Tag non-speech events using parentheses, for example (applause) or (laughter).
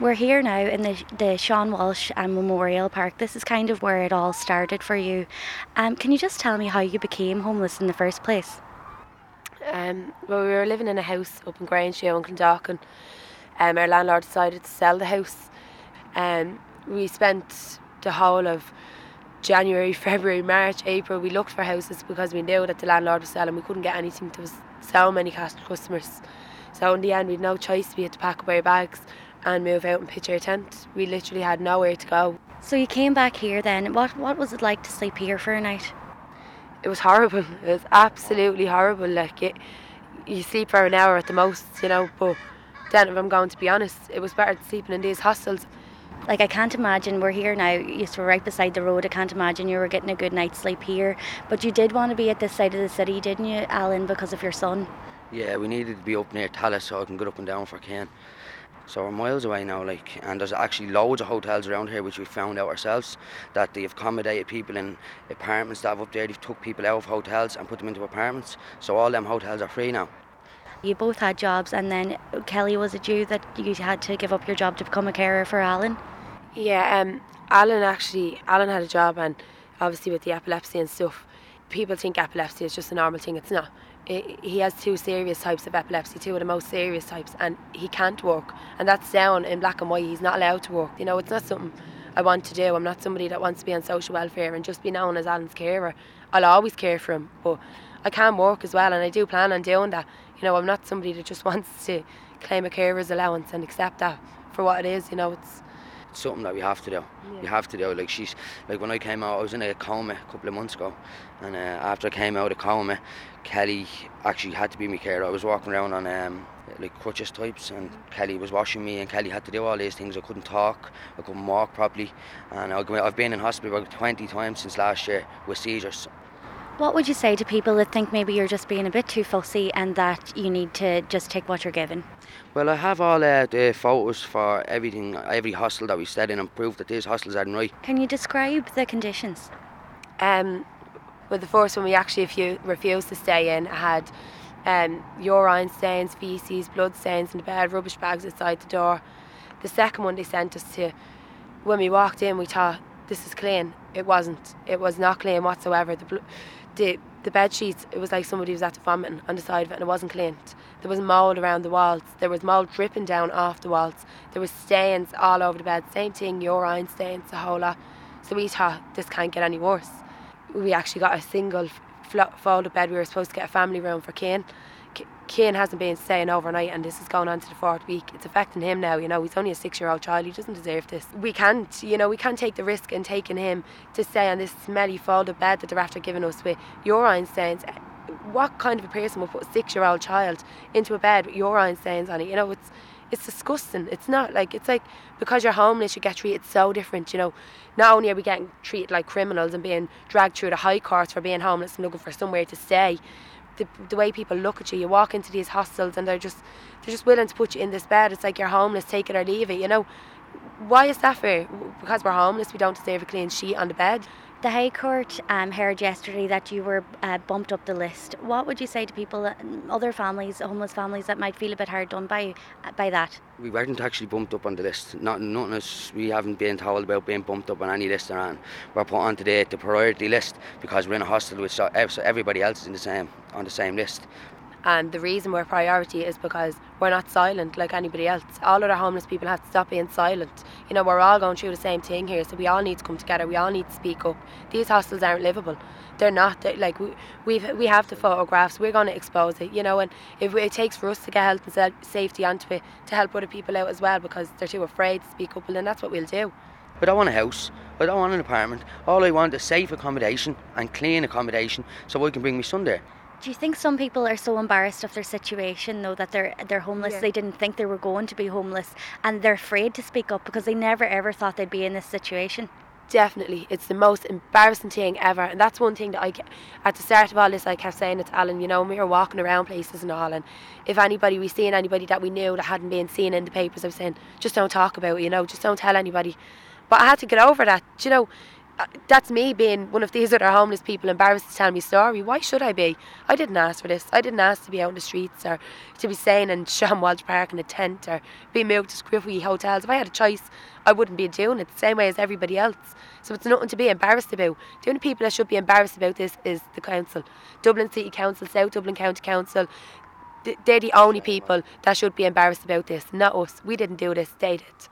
We're here now in the, the Sean Walsh um, Memorial Park. This is kind of where it all started for you. Um, can you just tell me how you became homeless in the first place? Um, well, we were living in a house up in Grangeshoe in Clondalkin. Um, our landlord decided to sell the house. Um, we spent the whole of January, (laughs) February, March, April. We looked for houses because we knew that the landlord was selling. We couldn't get anything. There was so many customers. So in the end, we had no choice. We had to pack up our bags and move out and pitch our tent. We literally had nowhere to go. So you came back here then. What what was it like to sleep here for a night? It was horrible. It was absolutely horrible. Like it, you sleep for an hour at the most, you know. But then, if I'm going to be honest, it was better than sleeping in these hostels. Like I can't imagine we're here now. You were right beside the road. I can't imagine you were getting a good night's sleep here. But you did want to be at this side of the city, didn't you, Alan, because of your son? Yeah, we needed to be up near Tallaght so I can get up and down for Ken. So we're miles away now, like, and there's actually loads of hotels around here which we found out ourselves that they've accommodated people in apartments that have up there. They've took people out of hotels and put them into apartments. So all them hotels are free now. You both had jobs, and then Kelly, was it you that you had to give up your job to become a carer for Alan? Yeah, um, Alan actually, Alan had a job, and obviously with the epilepsy and stuff, people think epilepsy is just a normal thing. It's not he has two serious types of epilepsy, two of the most serious types, and he can't work. And that's down in black and white. He's not allowed to work. You know, it's not something I want to do. I'm not somebody that wants to be on social welfare and just be known as Alan's carer. I'll always care for him, but I can work as well, and I do plan on doing that. You know, I'm not somebody that just (laughs) wants to claim a carer's allowance and accept that for what it is. You know, it's something that we have to do. Yeah. You have to do. Like she's like when I came out, I was in a coma a couple of months ago, and uh, after I came out of coma, Kelly actually had to be my care. I was walking around on um, like crutches types, and Kelly was washing me, and Kelly had to do all these things. I couldn't talk, I couldn't walk properly, and I've been in hospital about 20 times since last year with seizures. What would you say to people that think maybe you're just being a bit too fussy and that you need to just take what you're given? Well, I have all uh, the photos for everything, every hostel that we stayed in, and prove that these hostels are right. Can you describe the conditions? Um, well, the first one we actually few, refused to stay in I had um, urine stains, feces, blood stains in the bed, rubbish bags outside the door. The second one they sent us to, when we walked in, we thought this is clean. It wasn't. It was not clean whatsoever. The the the bed sheets, it was like somebody was at the vomiting on the side of it and it wasn't cleaned. There was mould around the walls. There was mould dripping down off the walls. There was stains all over the bed. Same thing, urine stains, the whole lot. So we thought this can't get any worse. We actually got a single folded bed. We were supposed to get a family room for Kane. Kane hasn't been staying overnight, and this is going on to the fourth week. It's affecting him now. You know, he's only a six-year-old child. He doesn't deserve this. We can't, you know, we can't take the risk in taking him to stay on this smelly folded bed that they're after giving us with urine stains. What kind of a person would put a six-year-old child into a bed with urine stains on it? You know, it's it's disgusting. It's not like it's like because you're homeless, you get treated so different. You know, not only are we getting treated like criminals and being dragged through the high courts for being homeless and looking for somewhere to stay the, the way people look at you. You walk into these hostels and they're just they're just willing to put you in this bed. It's like you're homeless, take it or leave it. You know, why is that fair? Because we're homeless, we don't deserve a clean sheet on the bed. The High Court um, heard yesterday that you were uh, bumped up the list. What would you say to people, other families, homeless families, that might feel a bit hard done by by that? We weren't actually bumped up on the list. Not nothing as we haven't been told about being bumped up on any list or on. We're put onto the, the priority list because we're in a hostel with so everybody else is in the same on the same list. And the reason we're priority is because we're not silent like anybody else. All other homeless people have to stop being silent. You know, we're all going through the same thing here, so we all need to come together. We all need to speak up. These hostels aren't livable. They're not. They're, like we, we've we have the photographs. We're going to expose it. You know, and if it takes for us to get health and safety onto it to help other people out as well because they're too afraid to speak up, well, then that's what we'll do. I don't want a house. I don't want an apartment. All I want is safe accommodation and clean accommodation so I can bring my son there. Do you think some people are so embarrassed of their situation, though, that they're they're homeless? Yeah. They didn't think they were going to be homeless, and they're afraid to speak up because they never ever thought they'd be in this situation. Definitely, it's the most embarrassing thing ever, and that's one thing that I, at the start of all this, I kept saying it to Alan. You know, we were walking around places and all, and if anybody we seen anybody that we knew that hadn't been seen in the papers, I was saying, just don't talk about it. You know, just don't tell anybody. But I had to get over that. Do you know, that's me being one of these other homeless people embarrassed to tell me sorry. Why should I be? I didn't ask for this. I didn't ask to be out in the streets or to be staying in (laughs) Sean Walsh Park in a tent or being moved to scruffy hotels. If I had a choice, I wouldn't be doing it the same way as everybody else. So it's nothing to be embarrassed about. The only people that should be embarrassed about this is the council. Dublin City Council, South Dublin County Council, they're the only people that should be embarrassed about this, not us. We didn't do this, they did.